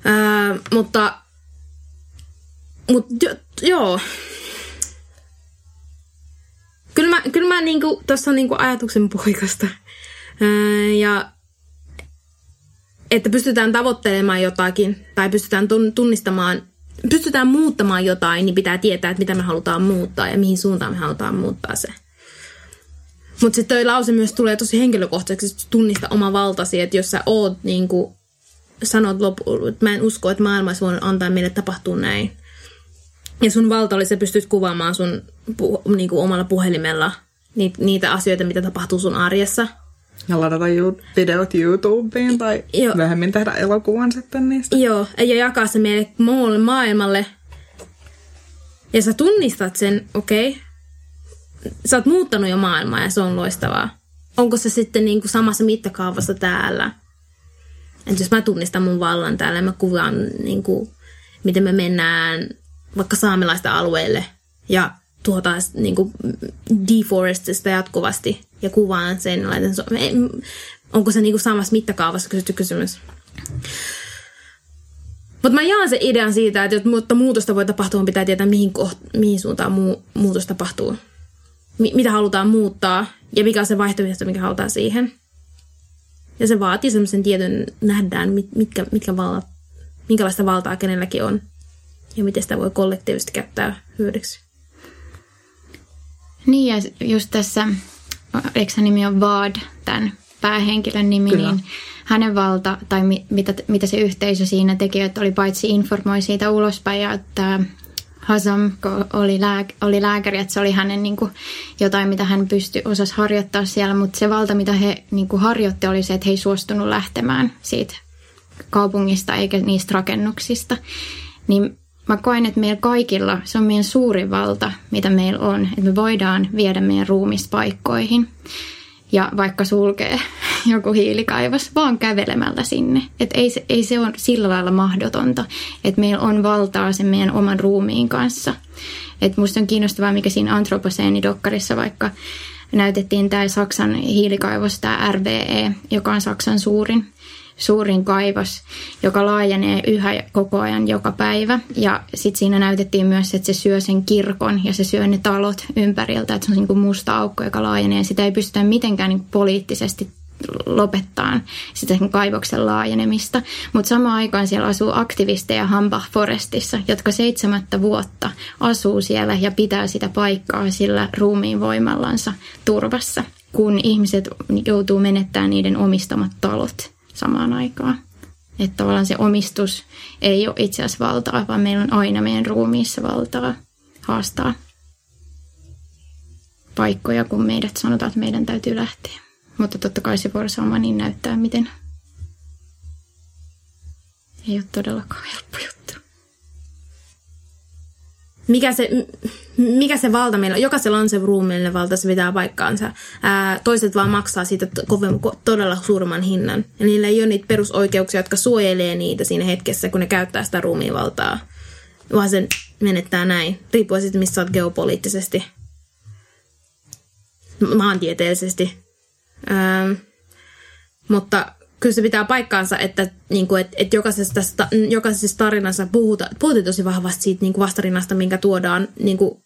Ää, mutta mutta jo, joo. Kyllä mä, kyllä mä niinku, tuossa on niinku ajatuksen poikasta. Ää, ja että pystytään tavoittelemaan jotakin tai pystytään tunnistamaan, pystytään muuttamaan jotain, niin pitää tietää, että mitä me halutaan muuttaa ja mihin suuntaan me halutaan muuttaa se. Mutta sitten toi lause myös tulee tosi henkilökohtaisesti, että tunnista oma valtasi, että jos sä oot niin kuin, sanot loppuun, että mä en usko, että maailma olisi voinut antaa meille tapahtua näin. Ja sun valta oli, että sä pystyt kuvaamaan sun pu, niin kuin omalla puhelimella niitä, niitä asioita, mitä tapahtuu sun arjessa – ja ladata videot YouTubeen tai Joo. myöhemmin tehdä elokuvan sitten niistä. Joo, ja jakaa se meille muulle maailmalle. Ja sä tunnistat sen, okei, okay. sä oot muuttanut jo maailmaa ja se on loistavaa. Onko se sitten niin kuin samassa mittakaavassa täällä? Että jos mä tunnistan mun vallan täällä ja mä kuvaan, niin kuin, miten me mennään vaikka saamelaista alueelle ja tuhotaan niin kuin deforestista jatkuvasti ja kuvaan sen laitan Onko se niin kuin samassa mittakaavassa kysytty kysymys? Mutta mä jaan sen idean siitä, että jotta muutosta voi tapahtua, pitää tietää, mihin, koht- mihin suuntaan muu- muutos tapahtuu. Mi- mitä halutaan muuttaa ja mikä on se vaihtoehto, mikä halutaan siihen. Ja se vaatii semmoisen tietyn, nähdään, mitkä, mitkä vallat, minkälaista valtaa kenelläkin on ja miten sitä voi kollektiivisesti käyttää hyödyksi. Niin ja just tässä, eikö nimi on Vaad, tämän päähenkilön nimi, Kyllä. niin hänen valta tai mitä, mitä se yhteisö siinä teki, että oli paitsi informoi siitä ulospäin ja että Hazam oli, lääk- oli lääkäri, että se oli hänen niin kuin, jotain, mitä hän pystyi osas harjoittaa siellä, mutta se valta, mitä he niin kuin, harjoitti, oli se, että he ei suostunut lähtemään siitä kaupungista eikä niistä rakennuksista. Niin Mä koen, että meillä kaikilla se on meidän suuri valta, mitä meillä on, että me voidaan viedä meidän ruumispaikkoihin ja vaikka sulkee joku hiilikaivos, vaan kävelemällä sinne. Että ei, ei se ole sillä lailla mahdotonta, että meillä on valtaa sen meidän oman ruumiin kanssa. Että musta on kiinnostavaa, mikä siinä antroposeenidokkarissa vaikka näytettiin tämä Saksan hiilikaivos, tämä RVE, joka on Saksan suurin suurin kaivos, joka laajenee yhä koko ajan joka päivä. Ja sitten siinä näytettiin myös, että se syö sen kirkon ja se syö ne talot ympäriltä, että se on niin kuin musta aukko, joka laajenee. Sitä ei pystytä mitenkään niin poliittisesti lopettaa sitä sen kaivoksen laajenemista. Mutta samaan aikaan siellä asuu aktivisteja Hambach Forestissa, jotka seitsemättä vuotta asuu siellä ja pitää sitä paikkaa sillä ruumiin voimallansa turvassa kun ihmiset joutuu menettämään niiden omistamat talot samaan aikaan. Että tavallaan se omistus ei ole itse asiassa valtaa, vaan meillä on aina meidän ruumiissa valtaa haastaa paikkoja, kun meidät sanotaan, että meidän täytyy lähteä. Mutta totta kai se Forsaama niin näyttää, miten ei ole todellakaan helppo juttu. Mikä se, mikä se valta meillä on? Jokaisella on se ruumiillinen valta, se pitää paikkaansa. Ää, toiset vaan maksaa siitä kovin, todella suurman hinnan. Ja niillä ei ole niitä perusoikeuksia, jotka suojelee niitä siinä hetkessä, kun ne käyttää sitä ruumiinvaltaa. Vaan sen menettää näin. Riippuen siitä, missä olet geopoliittisesti. Maantieteellisesti. Ää, mutta kyllä se pitää paikkaansa, että, niin kuin, että, että jokaisessa, jokaisessa tarinassa puhuta, tosi vahvasti siitä niin kuin vastarinnasta, minkä tuodaan niin kuin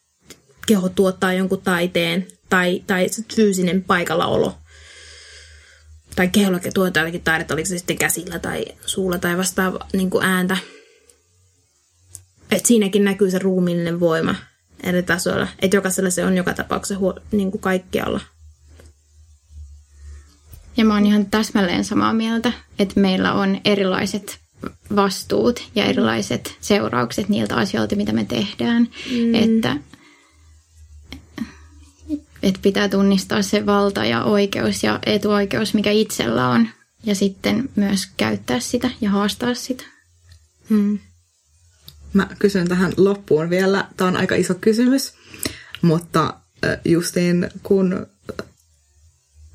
keho tuottaa jonkun taiteen tai, tai fyysinen paikallaolo. Tai keholla tuottaa jotakin taidetta, oliko se sitten käsillä tai suulla tai vastaava niin kuin ääntä. Et siinäkin näkyy se ruumiillinen voima eri tasoilla. Että jokaisella se on joka tapauksessa niin kuin kaikkialla. Ja mä oon ihan täsmälleen samaa mieltä, että meillä on erilaiset vastuut ja erilaiset seuraukset niiltä asioilta, mitä me tehdään. Mm. Että, että pitää tunnistaa se valta ja oikeus ja etuoikeus, mikä itsellä on. Ja sitten myös käyttää sitä ja haastaa sitä. Mm. Mä kysyn tähän loppuun vielä. Tämä on aika iso kysymys, mutta justiin kun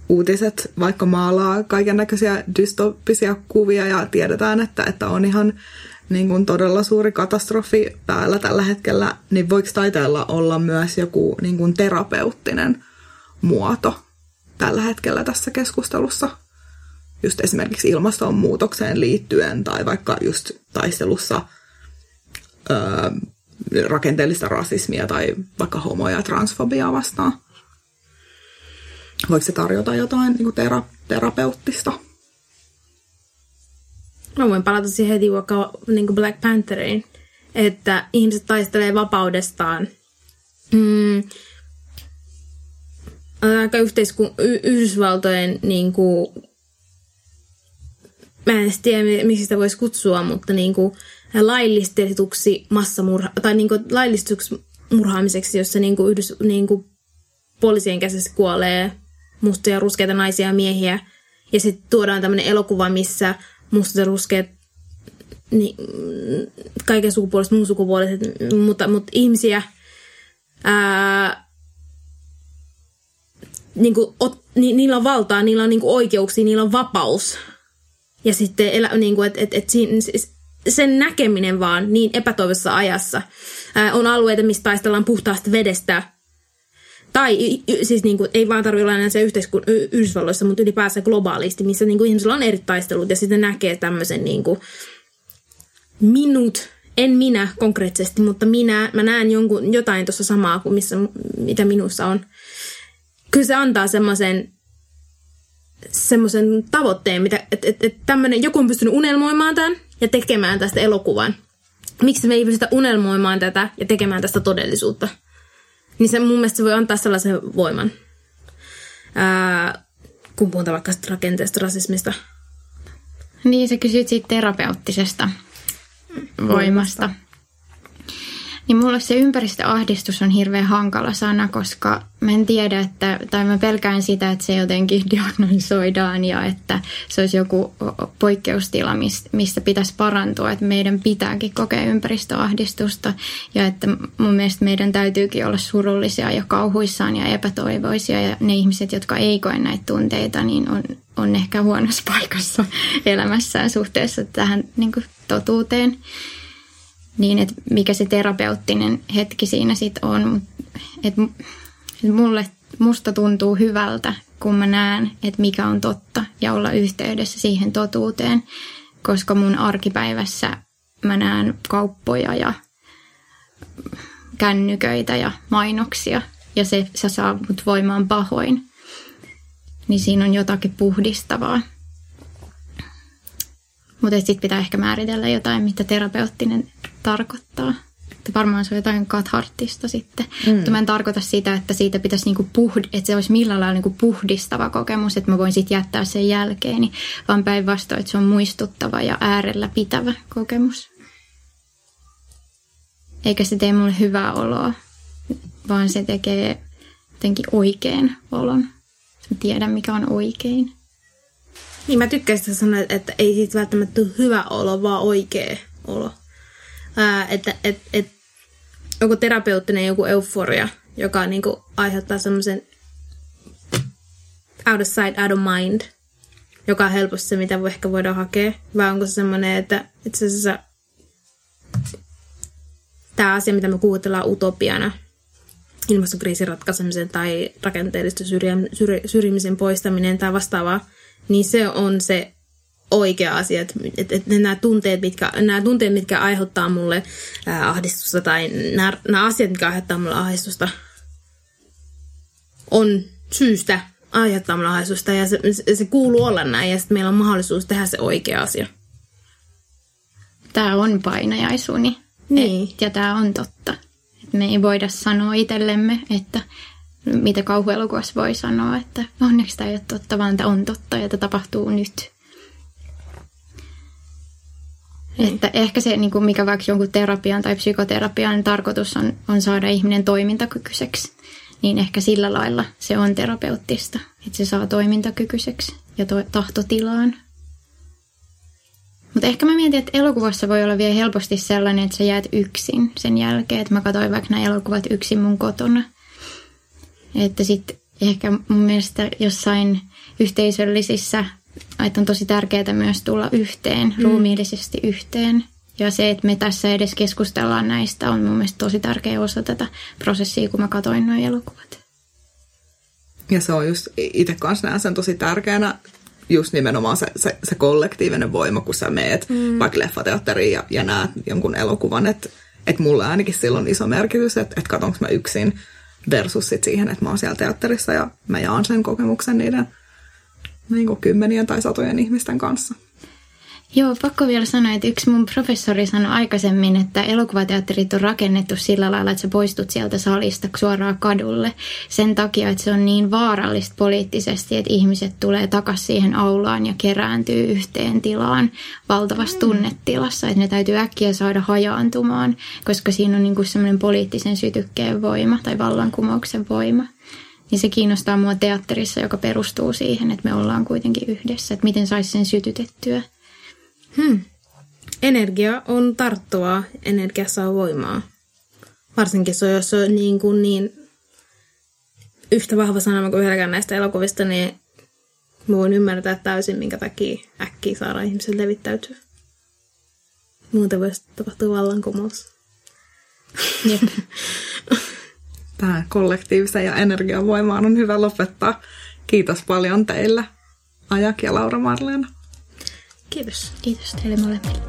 uutiset vaikka maalaa kaiken näköisiä dystoppisia kuvia ja tiedetään, että, että on ihan niin kuin todella suuri katastrofi päällä tällä hetkellä, niin voiko taiteella olla myös joku niin kuin terapeuttinen muoto tällä hetkellä tässä keskustelussa? Just esimerkiksi ilmastonmuutokseen liittyen tai vaikka just taistelussa öö, rakenteellista rasismia tai vaikka homo- ja transfobiaa vastaan. Voiko se tarjota jotain niin kuin tera, terapeuttista? Mä voin palata siihen heti vaikka niin kuin Black Pantheriin, että ihmiset taistelee vapaudestaan. Mm, aika yhteiskun, y- Yhdysvaltojen niin kuin, mä en edes tiedä, miksi sitä voisi kutsua, mutta niin kuin, laillistetuksi massamurha, tai niin kuin, laillistetuksi murhaamiseksi, jossa niin kuin, yhdys, niin kuin, poliisien käsissä kuolee mustia ruskeita naisia ja miehiä. Ja sitten tuodaan tämmöinen elokuva, missä mustat ja ruskeat niin, kaiken sukupuoliset, muun sukupuoliset, mutta, mutta ihmisiä ää, niin kuin, ot, ni, niillä on valtaa, niillä on niin kuin, oikeuksia, niillä on vapaus. Ja sitten elä, niin kuin, et, et, et siinä, siis sen näkeminen vaan niin epätoivossa ajassa. Ää, on alueita, missä taistellaan puhtaasta vedestä, tai siis niin kuin, ei vaan tarvitse olla enää se yhteiskun, Yhdysvalloissa, mutta ylipäänsä globaalisti, missä niin kuin, ihmisillä on eri taistelut ja sitten näkee tämmöisen niin kuin, minut, en minä konkreettisesti, mutta minä, mä näen jonkun, jotain tuossa samaa kuin missä, mitä minussa on. Kyllä se antaa semmoisen semmoisen tavoitteen, että et, et tämmönen, joku on pystynyt unelmoimaan tämän ja tekemään tästä elokuvan. Miksi me ei pystytä unelmoimaan tätä ja tekemään tästä todellisuutta? Niin se mun mielestä se voi antaa sellaisen voiman. Ää, kun puhutaan vaikka rakenteesta rasismista. Niin, sä kysyt siitä terapeuttisesta voimasta. Niin mulle se ympäristöahdistus on hirveän hankala sana, koska mä en tiedä, että, tai mä pelkään sitä, että se jotenkin diagnosoidaan ja että se olisi joku poikkeustila, mistä pitäisi parantua, että meidän pitääkin kokea ympäristöahdistusta ja että mun mielestä meidän täytyykin olla surullisia ja kauhuissaan ja epätoivoisia ja ne ihmiset, jotka ei koe näitä tunteita, niin on, on ehkä huonossa paikassa elämässään suhteessa tähän niin totuuteen niin, että mikä se terapeuttinen hetki siinä sitten on. Että mulle, musta tuntuu hyvältä, kun mä näen, että mikä on totta ja olla yhteydessä siihen totuuteen, koska mun arkipäivässä mä näen kauppoja ja kännyköitä ja mainoksia ja se, se saa mut voimaan pahoin. Niin siinä on jotakin puhdistavaa. Mutta sitten pitää ehkä määritellä jotain, mitä terapeuttinen tarkoittaa. Että varmaan se on jotain katharttista sitten. Mm. Mutta mä en tarkoita sitä, että siitä pitäisi niinku puhd- että se olisi millään lailla niinku puhdistava kokemus, että mä voin sitten jättää sen jälkeeni, vaan päinvastoin, että se on muistuttava ja äärellä pitävä kokemus. Eikä se tee mulle hyvää oloa, vaan se tekee jotenkin oikein olon. Mä tiedän, mikä on oikein. Niin mä tykkäsin sanoa, että ei siitä välttämättä tule hyvä olo, vaan oikea olo. Ää, että et, et, joku terapeuttinen joku euforia, joka niinku aiheuttaa semmoisen out of sight, out of mind, joka on helposti se, mitä ehkä voidaan hakea. Vai onko se semmoinen, että itse asiassa tämä asia, mitä me kuutellaan utopiana, ilmastokriisin ratkaisemisen tai rakenteellista syrjimisen poistaminen tai vastaavaa, niin se on se oikea asia, että, että, että nämä, tunteet, mitkä, nämä tunteet, mitkä aiheuttaa mulle ää, ahdistusta tai nämä, nämä asiat, mitkä aiheuttaa mulle ahdistusta, on syystä aiheuttaa mulle ahdistusta ja se, se kuuluu olla näin ja sitten meillä on mahdollisuus tehdä se oikea asia. Tämä on painajaisuni niin. Et, ja tämä on totta. Et me ei voida sanoa itsellemme, että mitä kauhuelokuvassa voi sanoa, että onneksi tämä ei ole totta, vaan tämä on totta ja tämä tapahtuu nyt. Niin. Että ehkä se, niin kuin mikä vaikka jonkun terapian tai psykoterapian tarkoitus on, on saada ihminen toimintakykyiseksi, niin ehkä sillä lailla se on terapeuttista, että se saa toimintakykyiseksi ja to- tahtotilaan. Mutta ehkä mä mietin, että elokuvassa voi olla vielä helposti sellainen, että sä jäät yksin sen jälkeen, että mä katsoin vaikka nämä elokuvat yksin mun kotona. Että sitten ehkä mun mielestä jossain yhteisöllisissä, että on tosi tärkeää myös tulla yhteen, mm. ruumiillisesti yhteen. Ja se, että me tässä edes keskustellaan näistä, on mun mielestä tosi tärkeä osa tätä prosessia, kun mä katsoin nuo elokuvat. Ja se on just, itse kanssa näen sen tosi tärkeänä, just nimenomaan se, se, se kollektiivinen voima, kun sä meet mm. vaikka leffateatteriin ja, ja näet jonkun elokuvan, että et mulle ainakin silloin iso merkitys, että et katsonko mä yksin versus sit siihen, että mä oon siellä teatterissa ja mä jaan sen kokemuksen niiden niin kuin kymmenien tai satojen ihmisten kanssa. Joo, pakko vielä sanoa, että yksi mun professori sanoi aikaisemmin, että elokuvateatterit on rakennettu sillä lailla, että sä poistut sieltä salista suoraan kadulle sen takia, että se on niin vaarallista poliittisesti, että ihmiset tulee takaisin siihen aulaan ja kerääntyy yhteen tilaan valtavassa mm. tunnetilassa, että ne täytyy äkkiä saada hajaantumaan, koska siinä on niin kuin semmoinen poliittisen sytykkeen voima tai vallankumouksen voima. Niin se kiinnostaa mua teatterissa, joka perustuu siihen, että me ollaan kuitenkin yhdessä, että miten saisi sen sytytettyä. Hmm. Energia on tarttuvaa, energiassa on voimaa. Varsinkin se, jos se on niin, kuin niin yhtä vahva sanoma kuin yhdelläkään näistä elokuvista, niin mä voin ymmärtää täysin, minkä takia äkkiä saadaan ihmiset levittäytyä. Muuten voisi tapahtua vallankumous. Jep. Tähän kollektiivisen ja energiavoimaan on hyvä lopettaa. Kiitos paljon teille, Ajak ja Laura Marleena. Kiitos. Kiitos teille molemmille.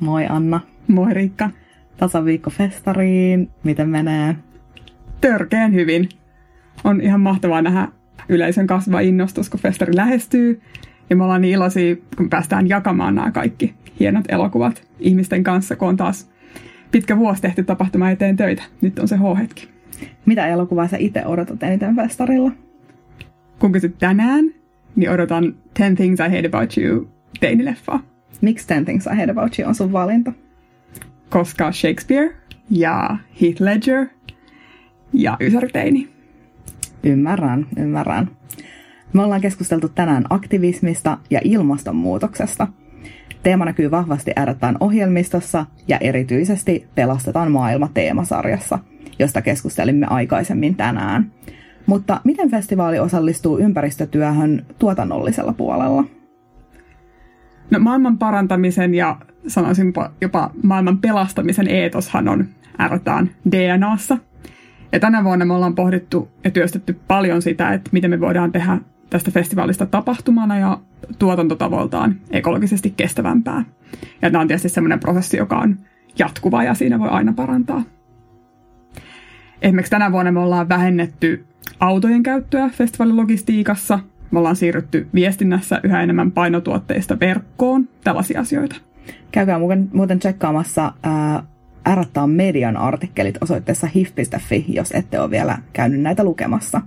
Moi Anna. Moi Riikka. Tasaviikko festariin. Miten menee? Törkeän hyvin. On ihan mahtavaa nähdä yleisön kasvava innostus, kun festari lähestyy. Ja me ollaan niin iloisia, kun päästään jakamaan nämä kaikki hienot elokuvat ihmisten kanssa, kun on taas pitkä vuosi tehty tapahtuma eteen töitä. Nyt on se H-hetki. Mitä elokuvaa sä itse odotat eniten festarilla? Kun kysyt tänään, niin odotan Ten Things I Hate About You teinileffaa. Miksi Ten Things I Hate About You on sun valinta? Koska Shakespeare ja Heath Ledger ja Ysärteini. Ymmärrän, ymmärrän. Me ollaan keskusteltu tänään aktivismista ja ilmastonmuutoksesta – Teema näkyy vahvasti äärettään ohjelmistossa ja erityisesti Pelastetaan maailma teemasarjassa, josta keskustelimme aikaisemmin tänään. Mutta miten festivaali osallistuu ympäristötyöhön tuotannollisella puolella? No maailman parantamisen ja sanoisin jopa maailman pelastamisen eetoshan on ääretään DNAssa. Ja tänä vuonna me ollaan pohdittu ja työstetty paljon sitä, että miten me voidaan tehdä tästä festivaalista tapahtumana ja tuotantotavoiltaan ekologisesti kestävämpää. Ja tämä on tietysti sellainen prosessi, joka on jatkuva ja siinä voi aina parantaa. Esimerkiksi tänä vuonna me ollaan vähennetty autojen käyttöä festivaalilogistiikassa. Me ollaan siirrytty viestinnässä yhä enemmän painotuotteista verkkoon, tällaisia asioita. Käykää muuten, muuten tsekkaamassa ää, Ärrattaan median artikkelit osoitteessa hif.fi, jos ette ole vielä käynyt näitä lukemassa.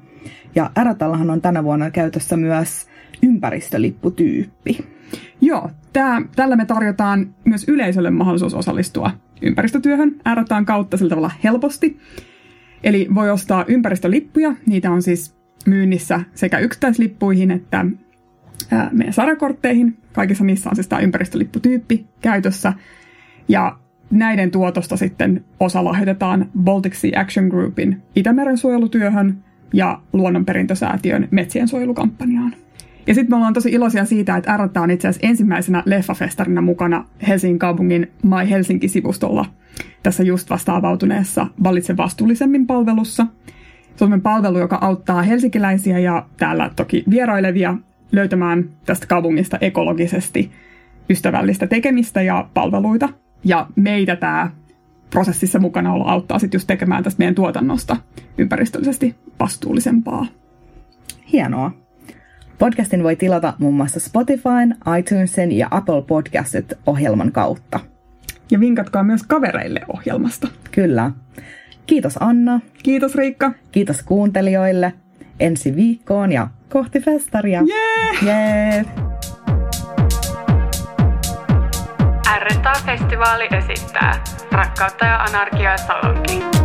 Ja Ärratallahan on tänä vuonna käytössä myös ympäristölipputyyppi. Joo, tää, tällä me tarjotaan myös yleisölle mahdollisuus osallistua ympäristötyöhön Ärrataan kautta sillä tavalla helposti. Eli voi ostaa ympäristölippuja, niitä on siis myynnissä sekä yksittäislippuihin että meidän sarakortteihin. Kaikissa niissä on siis tämä ympäristölipputyyppi käytössä. Ja näiden tuotosta sitten osa lahjoitetaan Baltic Sea Action Groupin Itämeren suojelutyöhön ja Luonnonperintösäätiön metsien suojelukampanjaan. Ja sitten me ollaan tosi iloisia siitä, että R on itse asiassa ensimmäisenä leffafestarina mukana Helsingin kaupungin My Helsinki-sivustolla tässä just vasta avautuneessa Valitse vastuullisemmin palvelussa. Se on palvelu, joka auttaa helsinkiläisiä ja täällä toki vierailevia löytämään tästä kaupungista ekologisesti ystävällistä tekemistä ja palveluita. Ja meitä tämä prosessissa mukana olla auttaa sitten just tekemään tästä meidän tuotannosta ympäristöllisesti vastuullisempaa. Hienoa. Podcastin voi tilata muun muassa Spotifyn, iTunesin ja Apple Podcastit ohjelman kautta. Ja vinkatkaa myös kavereille ohjelmasta. Kyllä. Kiitos Anna. Kiitos Riikka. Kiitos kuuntelijoille. Ensi viikkoon ja kohti festaria. Jee! Jee! R-festivaali esittää Rakkautta ja anarkiaa Salonki.